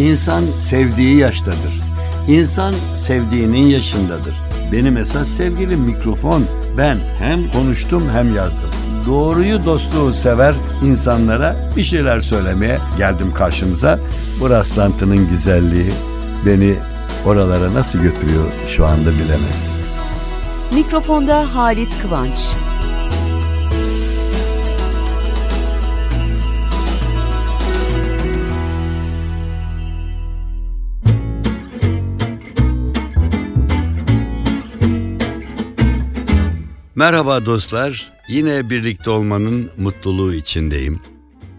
İnsan sevdiği yaştadır. İnsan sevdiğinin yaşındadır. Benim esas sevgilim mikrofon. Ben hem konuştum hem yazdım. Doğruyu dostluğu sever insanlara bir şeyler söylemeye geldim karşınıza. Bu rastlantının güzelliği beni oralara nasıl götürüyor şu anda bilemezsiniz. Mikrofonda Halit Kıvanç. Merhaba dostlar. Yine birlikte olmanın mutluluğu içindeyim.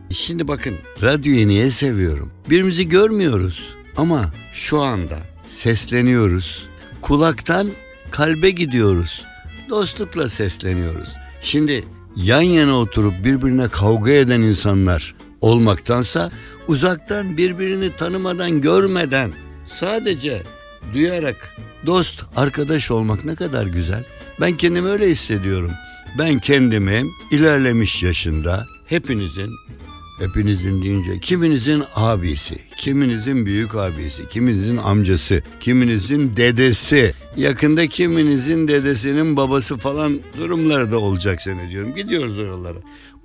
Şimdi bakın radyoyu niye seviyorum? Birimizi görmüyoruz ama şu anda sesleniyoruz. Kulaktan kalbe gidiyoruz. Dostlukla sesleniyoruz. Şimdi yan yana oturup birbirine kavga eden insanlar olmaktansa uzaktan birbirini tanımadan görmeden sadece duyarak dost arkadaş olmak ne kadar güzel. Ben kendimi öyle hissediyorum. Ben kendimi ilerlemiş yaşında hepinizin Hepinizin deyince kiminizin abisi, kiminizin büyük abisi, kiminizin amcası, kiminizin dedesi, yakında kiminizin dedesinin babası falan durumları da olacak zannediyorum. Gidiyoruz oralara.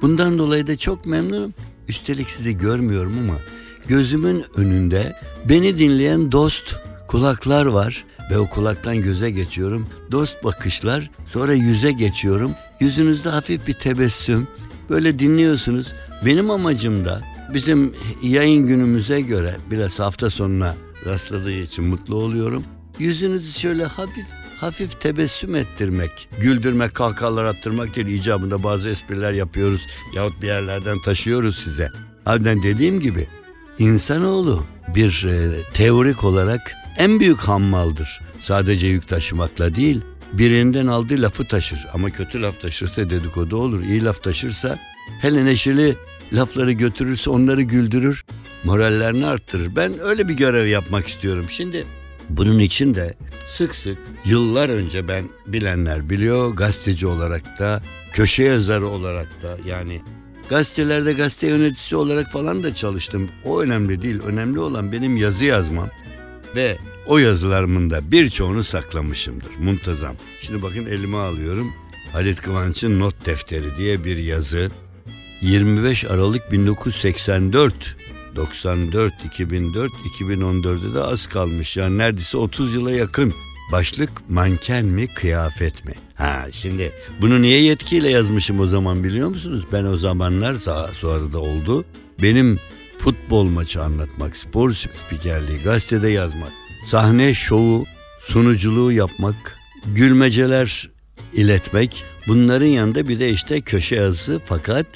Bundan dolayı da çok memnunum. Üstelik sizi görmüyorum ama gözümün önünde beni dinleyen dost kulaklar var ve o kulaktan göze geçiyorum. Dost bakışlar, sonra yüze geçiyorum. Yüzünüzde hafif bir tebessüm. Böyle dinliyorsunuz. Benim amacım da bizim yayın günümüze göre biraz hafta sonuna rastladığı için mutlu oluyorum. Yüzünüzü şöyle hafif hafif tebessüm ettirmek, güldürmek, kahkahalar attırmak değil icabında bazı espriler yapıyoruz yahut bir yerlerden taşıyoruz size. Harbiden dediğim gibi insanoğlu bir e, teorik olarak en büyük hammaldır. Sadece yük taşımakla değil, birinden aldığı lafı taşır. Ama kötü laf taşırsa dedikodu olur. İyi laf taşırsa hele neşeli lafları götürürse onları güldürür, morallerini arttırır. Ben öyle bir görev yapmak istiyorum. Şimdi bunun için de sık sık yıllar önce ben bilenler biliyor gazeteci olarak da köşe yazarı olarak da yani gazetelerde gazete yöneticisi olarak falan da çalıştım. O önemli değil. Önemli olan benim yazı yazmam ve o yazılarımın da birçoğunu saklamışımdır. Muntazam. Şimdi bakın elime alıyorum. Halit Kıvanç'ın not defteri diye bir yazı. 25 Aralık 1984 94, 2004, 2014'de de az kalmış. Yani neredeyse 30 yıla yakın. Başlık manken mi kıyafet mi? Ha şimdi bunu niye yetkiyle yazmışım o zaman biliyor musunuz? Ben o zamanlar sonra da oldu. Benim futbol maçı anlatmak, spor spikerliği, gazetede yazmak, sahne şovu, sunuculuğu yapmak, gülmeceler iletmek. Bunların yanında bir de işte köşe yazısı fakat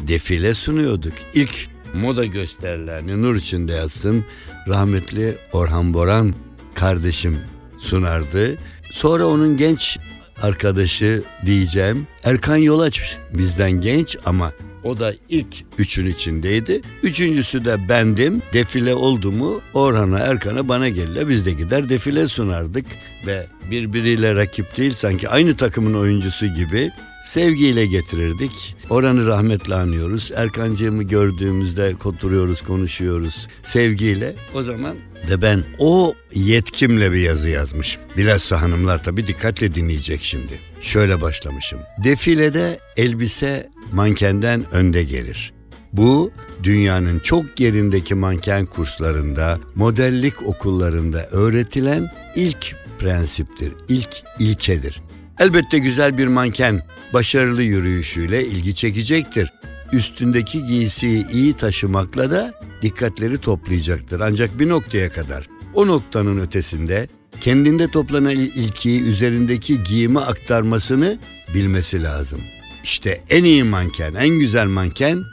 defile sunuyorduk. İlk moda gösterilerini nur içinde yazsın rahmetli Orhan Boran kardeşim sunardı. Sonra onun genç arkadaşı diyeceğim Erkan Yolaç bizden genç ama o da ilk üçün içindeydi. Üçüncüsü de bendim. Defile oldu mu Orhan'a, Erkan'a bana gelirler. Biz de gider defile sunardık. Ve birbiriyle rakip değil sanki aynı takımın oyuncusu gibi sevgiyle getirirdik. Orhan'ı rahmetle anıyoruz. Erkancığımı gördüğümüzde oturuyoruz, konuşuyoruz sevgiyle. O zaman ve ben o yetkimle bir yazı yazmışım. Bilhassa hanımlar tabii dikkatle dinleyecek şimdi. Şöyle başlamışım. Defilede elbise mankenden önde gelir. Bu dünyanın çok yerindeki manken kurslarında, modellik okullarında öğretilen ilk prensiptir, ilk ilkedir. Elbette güzel bir manken başarılı yürüyüşüyle ilgi çekecektir. Üstündeki giysiyi iyi taşımakla da dikkatleri toplayacaktır ancak bir noktaya kadar. O noktanın ötesinde kendinde toplanan ilkiyi üzerindeki giyime aktarmasını bilmesi lazım. İşte en iyi manken, en güzel manken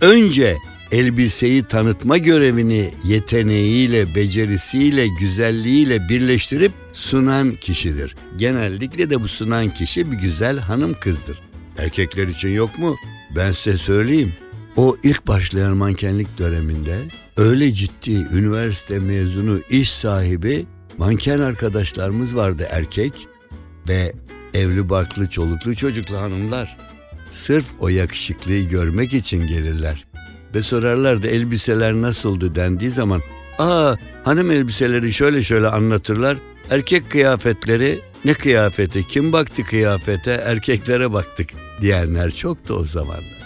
önce elbiseyi tanıtma görevini yeteneğiyle, becerisiyle, güzelliğiyle birleştirip sunan kişidir. Genellikle de bu sunan kişi bir güzel hanım kızdır. Erkekler için yok mu? Ben size söyleyeyim. O ilk başlayan mankenlik döneminde öyle ciddi üniversite mezunu iş sahibi manken arkadaşlarımız vardı erkek ve evli barklı çoluklu çocuklu hanımlar. Sırf o yakışıklıyı görmek için gelirler. Ve sorarlardı elbiseler nasıldı dendiği zaman Aa hanım elbiseleri şöyle şöyle anlatırlar. Erkek kıyafetleri ne kıyafeti kim baktı kıyafete erkeklere baktık diyenler çoktu o zamanlar.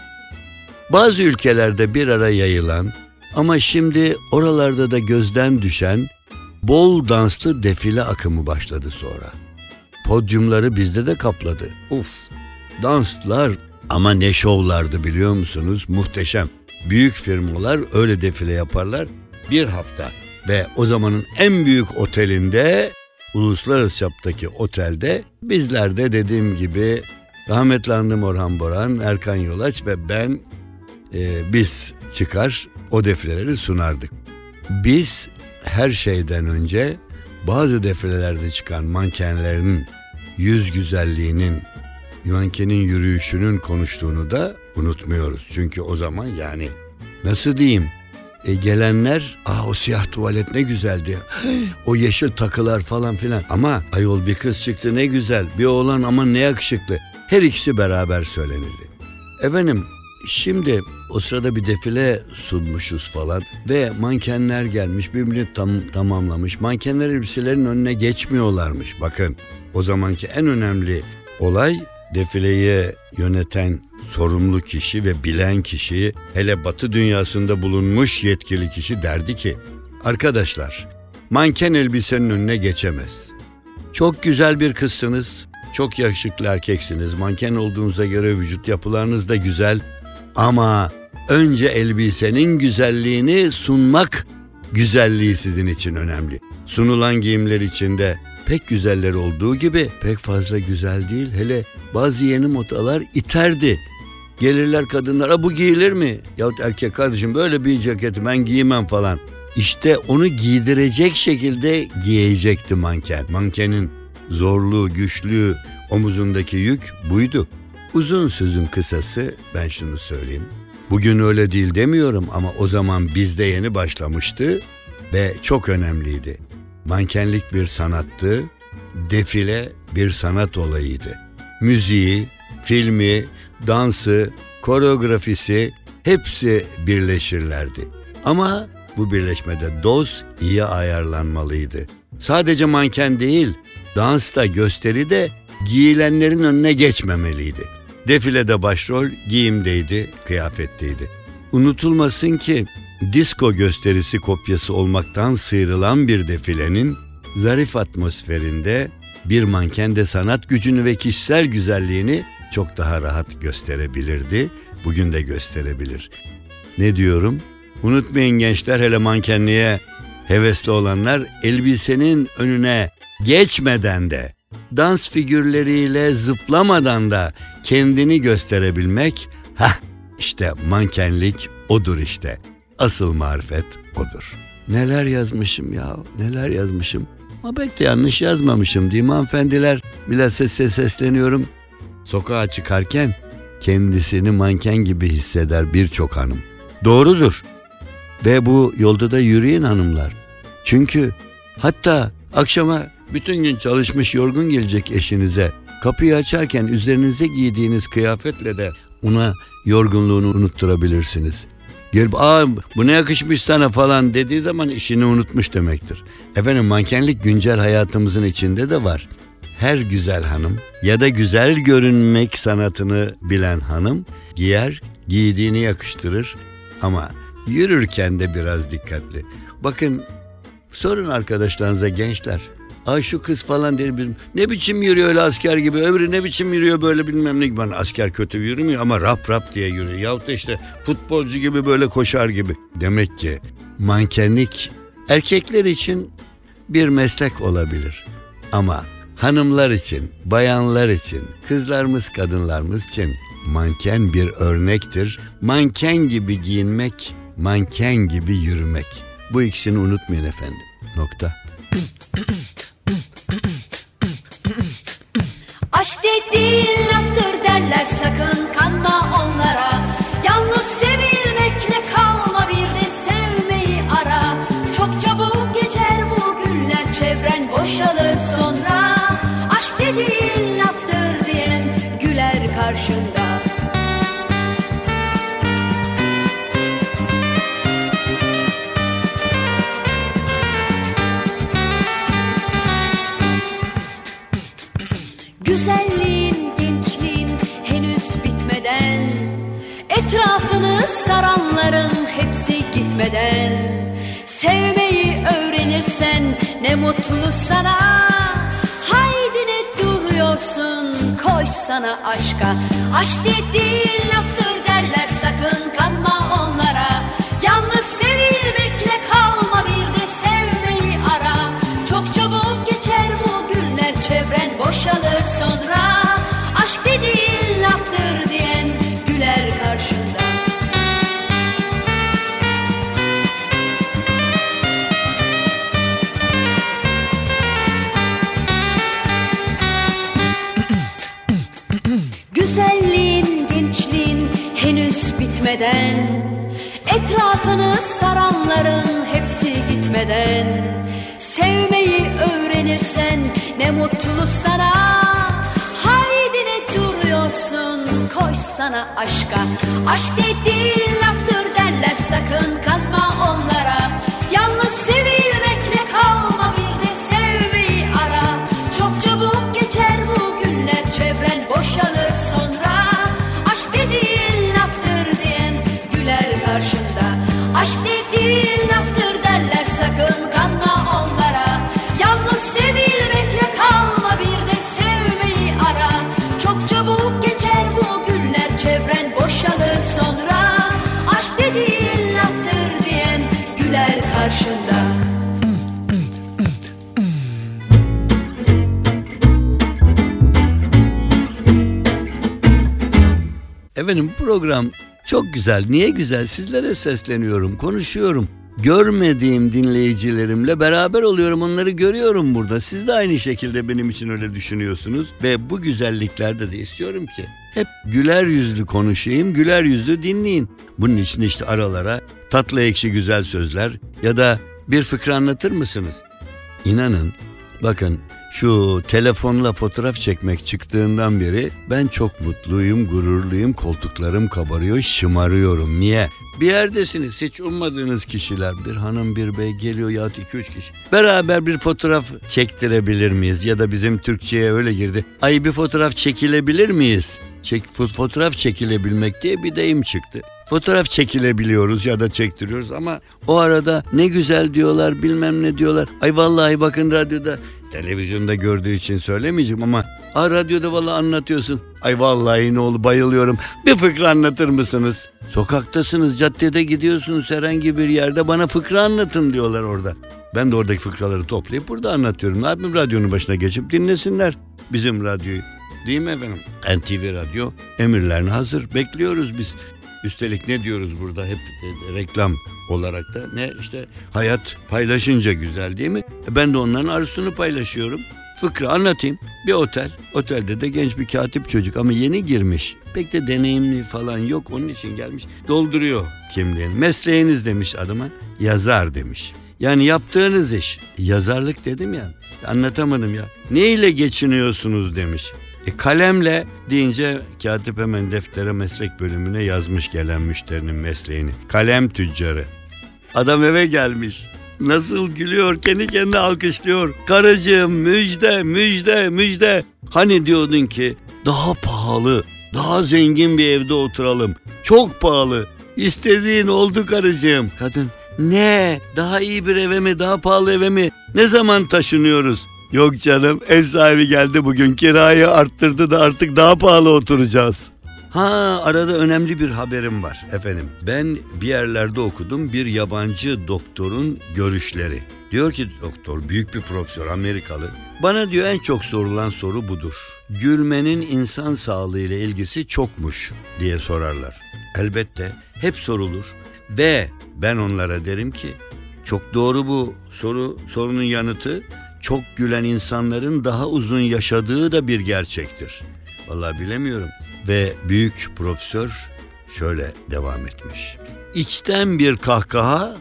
Bazı ülkelerde bir ara yayılan ama şimdi oralarda da gözden düşen bol danslı defile akımı başladı sonra. Podyumları bizde de kapladı. Uf, danslar ama ne şovlardı biliyor musunuz? Muhteşem. Büyük firmalar öyle defile yaparlar bir hafta ve o zamanın en büyük otelinde uluslararası çaptaki otelde bizler de dediğim gibi rahmetli Andım Orhan Boran, Erkan Yolaç ve ben e, biz çıkar o defileleri sunardık. Biz her şeyden önce bazı defilelerde çıkan mankenlerin yüz güzelliğinin, mankenin yürüyüşünün konuştuğunu da unutmuyoruz. Çünkü o zaman yani nasıl diyeyim e, gelenler aa o siyah tuvalet ne güzeldi. o yeşil takılar falan filan. Ama ayol bir kız çıktı ne güzel. Bir oğlan ama ne yakışıklı. Her ikisi beraber söylenirdi. Efendim şimdi o sırada bir defile sunmuşuz falan ve mankenler gelmiş birbirini tam, tamamlamış. Mankenler elbiselerin önüne geçmiyorlarmış. Bakın o zamanki en önemli olay defileyi yöneten sorumlu kişi ve bilen kişi hele batı dünyasında bulunmuş yetkili kişi derdi ki arkadaşlar manken elbisenin önüne geçemez. Çok güzel bir kızsınız, çok yakışıklı erkeksiniz, manken olduğunuza göre vücut yapılarınız da güzel ama önce elbisenin güzelliğini sunmak güzelliği sizin için önemli. Sunulan giyimler içinde pek güzeller olduğu gibi pek fazla güzel değil. Hele bazı yeni modalar iterdi. Gelirler kadınlara bu giyilir mi? Yahut erkek kardeşim böyle bir ceketi ben giymem falan. İşte onu giydirecek şekilde giyecekti manken. Mankenin zorluğu, güçlüğü, omuzundaki yük buydu. Uzun sözün kısası ben şunu söyleyeyim. Bugün öyle değil demiyorum ama o zaman bizde yeni başlamıştı ve çok önemliydi. Mankenlik bir sanattı, defile bir sanat olayıydı. Müziği, filmi, dansı, koreografisi hepsi birleşirlerdi. Ama bu birleşmede doz iyi ayarlanmalıydı. Sadece manken değil, dansta, gösteride giyilenlerin önüne geçmemeliydi. Defilede başrol giyimdeydi, kıyafetteydi. Unutulmasın ki disko gösterisi kopyası olmaktan sıyrılan bir defilenin zarif atmosferinde bir manken de sanat gücünü ve kişisel güzelliğini çok daha rahat gösterebilirdi. Bugün de gösterebilir. Ne diyorum? Unutmayın gençler hele mankenliğe hevesli olanlar elbisenin önüne geçmeden de dans figürleriyle zıplamadan da kendini gösterebilmek ha işte mankenlik odur işte. Asıl marifet odur. Neler yazmışım ya neler yazmışım. Ama pek de yanlış yazmamışım mi hanımefendiler? Bilhassa size sesleniyorum. Sokağa çıkarken kendisini manken gibi hisseder birçok hanım. Doğrudur. Ve bu yolda da yürüyen hanımlar. Çünkü hatta akşama bütün gün çalışmış yorgun gelecek eşinize kapıyı açarken üzerinize giydiğiniz kıyafetle de ona yorgunluğunu unutturabilirsiniz. Gelip aa bu ne yakışmış sana falan dediği zaman işini unutmuş demektir. Efendim mankenlik güncel hayatımızın içinde de var. Her güzel hanım ya da güzel görünmek sanatını bilen hanım giyer, giydiğini yakıştırır ama yürürken de biraz dikkatli. Bakın sorun arkadaşlarınıza gençler. Ay şu kız falan dedi. Ne biçim yürüyor öyle asker gibi. Öbürü ne biçim yürüyor böyle bilmem ne gibi. Bana asker kötü yürümüyor ama rap rap diye yürüyor. Yahut da işte futbolcu gibi böyle koşar gibi. Demek ki mankenlik erkekler için bir meslek olabilir. Ama hanımlar için, bayanlar için, kızlarımız, kadınlarımız için manken bir örnektir. Manken gibi giyinmek, manken gibi yürümek. Bu ikisini unutmayın efendim. Nokta. Aşk dediğin laftır derler sakın saranların hepsi gitmeden. Sevmeyi öğrenirsen ne mutlu sana. Haydi ne duruyorsun koş sana aşka. Aşk dediğin laftır derler sakın kanma sana aşka. Aşk dediğin Efendim program çok güzel. Niye güzel? Sizlere sesleniyorum, konuşuyorum. Görmediğim dinleyicilerimle beraber oluyorum. Onları görüyorum burada. Siz de aynı şekilde benim için öyle düşünüyorsunuz. Ve bu güzelliklerde de istiyorum ki hep güler yüzlü konuşayım, güler yüzlü dinleyin. Bunun için işte aralara tatlı ekşi güzel sözler ya da bir fıkra anlatır mısınız? İnanın bakın şu telefonla fotoğraf çekmek çıktığından beri ben çok mutluyum, gururluyum, koltuklarım kabarıyor, şımarıyorum. Niye? Bir yerdesiniz hiç ummadığınız kişiler bir hanım bir bey geliyor ya 2-3 kişi. Beraber bir fotoğraf çektirebilir miyiz? Ya da bizim Türkçe'ye öyle girdi. Ay bir fotoğraf çekilebilir miyiz? Çek, fo- fotoğraf çekilebilmek diye bir deyim çıktı. Fotoğraf çekilebiliyoruz ya da çektiriyoruz ama o arada ne güzel diyorlar bilmem ne diyorlar. Ay vallahi bakın radyoda televizyonda gördüğü için söylemeyeceğim ama a radyoda vallahi anlatıyorsun. Ay vallahi ne oldu bayılıyorum. Bir fıkra anlatır mısınız? Sokaktasınız, caddede gidiyorsunuz herhangi bir yerde bana fıkra anlatın diyorlar orada. Ben de oradaki fıkraları toplayıp burada anlatıyorum. Ne yapayım radyonun başına geçip dinlesinler bizim radyoyu. Değil mi efendim? NTV Radyo emirlerine hazır. Bekliyoruz biz. Üstelik ne diyoruz burada hep e, reklam olarak da ne işte hayat paylaşınca güzel değil mi? E, Ben de onların arzusunu paylaşıyorum. Fıkra anlatayım. Bir otel. Otelde de genç bir katip çocuk ama yeni girmiş. Pek de deneyimli falan yok. Onun için gelmiş. Dolduruyor kimliğini. Mesleğiniz demiş adama. Yazar demiş. Yani yaptığınız iş. Yazarlık dedim ya. Anlatamadım ya. Ne ile geçiniyorsunuz demiş. E kalemle deyince katip hemen deftere meslek bölümüne yazmış gelen müşterinin mesleğini. Kalem tüccarı. Adam eve gelmiş. Nasıl gülüyor kendi kendine alkışlıyor. Karıcığım müjde müjde müjde. Hani diyordun ki daha pahalı daha zengin bir evde oturalım. Çok pahalı. İstediğin oldu karıcığım. Kadın ne daha iyi bir eve mi daha pahalı eve mi ne zaman taşınıyoruz? Yok canım ev sahibi geldi bugün kirayı arttırdı da artık daha pahalı oturacağız. Ha arada önemli bir haberim var efendim. Ben bir yerlerde okudum bir yabancı doktorun görüşleri. Diyor ki doktor büyük bir profesör Amerikalı. Bana diyor en çok sorulan soru budur. Gülmenin insan sağlığı ile ilgisi çokmuş diye sorarlar. Elbette hep sorulur ve ben onlara derim ki çok doğru bu soru sorunun yanıtı çok gülen insanların daha uzun yaşadığı da bir gerçektir. Vallahi bilemiyorum. Ve büyük profesör şöyle devam etmiş. İçten bir kahkaha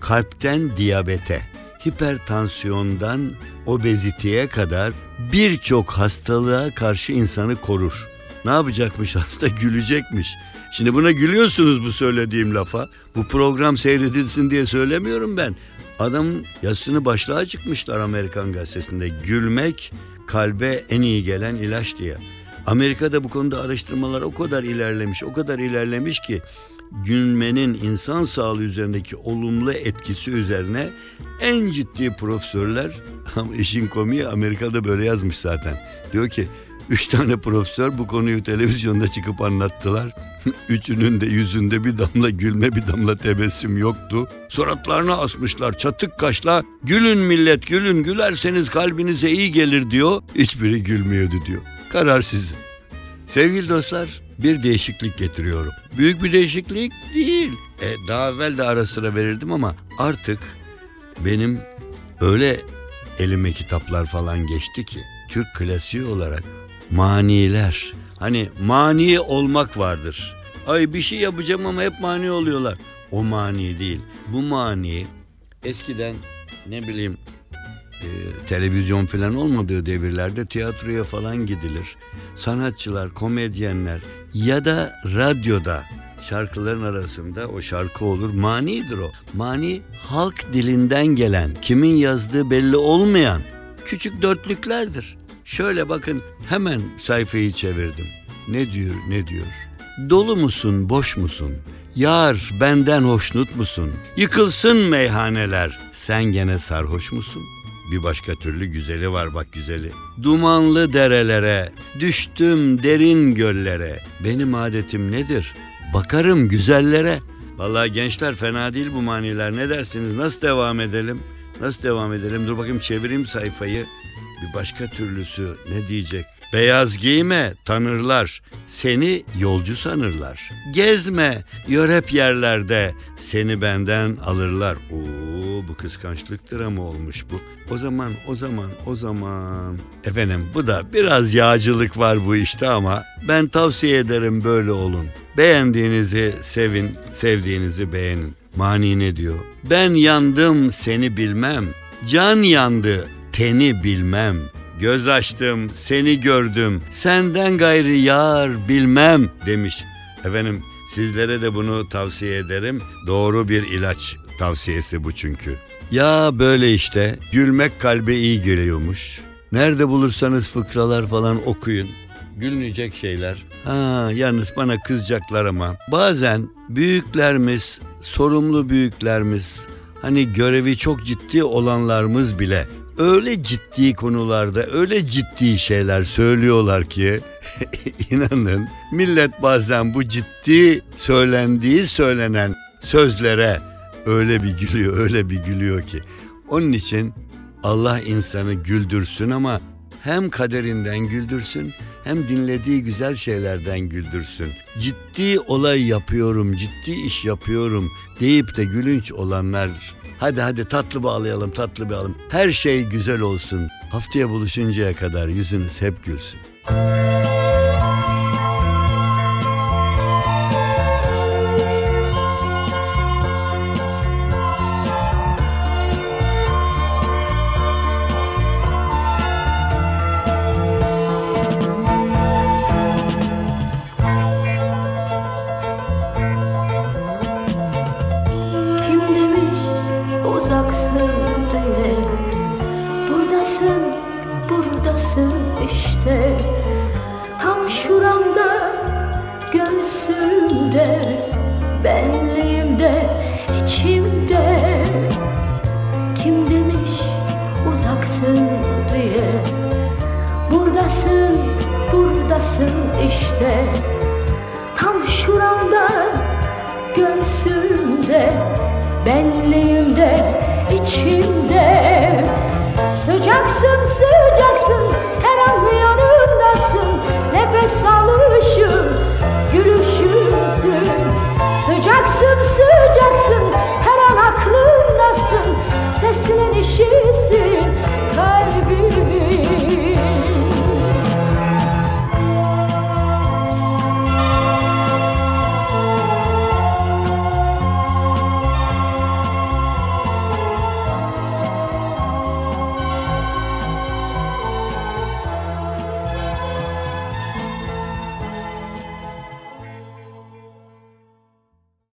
kalpten diyabete, hipertansiyondan obeziteye kadar birçok hastalığa karşı insanı korur. Ne yapacakmış hasta gülecekmiş. Şimdi buna gülüyorsunuz bu söylediğim lafa. Bu program seyredilsin diye söylemiyorum ben. Adam yazısını başlığa çıkmışlar Amerikan gazetesinde. Gülmek kalbe en iyi gelen ilaç diye. Amerika'da bu konuda araştırmalar o kadar ilerlemiş, o kadar ilerlemiş ki gülmenin insan sağlığı üzerindeki olumlu etkisi üzerine en ciddi profesörler işin komiği Amerika'da böyle yazmış zaten. Diyor ki üç tane profesör bu konuyu televizyonda çıkıp anlattılar. Üçünün de yüzünde bir damla gülme bir damla tebessüm yoktu. Suratlarına asmışlar çatık kaşla gülün millet gülün gülerseniz kalbinize iyi gelir diyor. Hiçbiri gülmüyordu diyor. Karar sizin. Sevgili dostlar bir değişiklik getiriyorum. Büyük bir değişiklik değil. E, daha evvel de ara sıra verirdim ama artık benim öyle elime kitaplar falan geçti ki Türk klasiği olarak maniler. Hani mani olmak vardır. Ay bir şey yapacağım ama hep mani oluyorlar. O mani değil. Bu mani eskiden ne bileyim e, televizyon falan olmadığı devirlerde tiyatroya falan gidilir. Sanatçılar, komedyenler ya da radyoda şarkıların arasında o şarkı olur. Manidir o. Mani halk dilinden gelen, kimin yazdığı belli olmayan küçük dörtlüklerdir. Şöyle bakın hemen sayfayı çevirdim. Ne diyor, ne diyor? Dolu musun, boş musun? Yar benden hoşnut musun? Yıkılsın meyhaneler. Sen gene sarhoş musun? Bir başka türlü güzeli var bak güzeli. Dumanlı derelere, düştüm derin göllere. Benim adetim nedir? Bakarım güzellere. Vallahi gençler fena değil bu maniler. Ne dersiniz? Nasıl devam edelim? Nasıl devam edelim? Dur bakayım çevireyim sayfayı. Bir başka türlüsü ne diyecek? Beyaz giyme tanırlar, seni yolcu sanırlar. Gezme, yör hep yerlerde, seni benden alırlar. Oo bu kıskançlıktır ama olmuş bu. O zaman, o zaman, o zaman. Efendim bu da biraz yağcılık var bu işte ama ben tavsiye ederim böyle olun. Beğendiğinizi sevin, sevdiğinizi beğenin. Mani ne diyor? Ben yandım seni bilmem. Can yandı teni bilmem. Göz açtım, seni gördüm. Senden gayrı yar bilmem demiş. Efendim sizlere de bunu tavsiye ederim. Doğru bir ilaç tavsiyesi bu çünkü. Ya böyle işte gülmek kalbe iyi geliyormuş. Nerede bulursanız fıkralar falan okuyun. Gülünecek şeyler. Ha yalnız bana kızacaklar ama. Bazen büyüklerimiz, sorumlu büyüklerimiz, hani görevi çok ciddi olanlarımız bile öyle ciddi konularda öyle ciddi şeyler söylüyorlar ki inanın millet bazen bu ciddi söylendiği söylenen sözlere öyle bir gülüyor öyle bir gülüyor ki. Onun için Allah insanı güldürsün ama hem kaderinden güldürsün hem dinlediği güzel şeylerden güldürsün. Ciddi olay yapıyorum, ciddi iş yapıyorum deyip de gülünç olanlar Hadi hadi tatlı bağlayalım tatlı bağlayalım. Her şey güzel olsun. Haftaya buluşuncaya kadar yüzünüz hep gülsün. Kim göğsümde Benliğimde, içimde. Kim demiş uzaksın diye? Buradasın, buradasın işte. Tam şuramda, göğsümde, benliğimde, içimde. Sıcaksın, sıcaksın,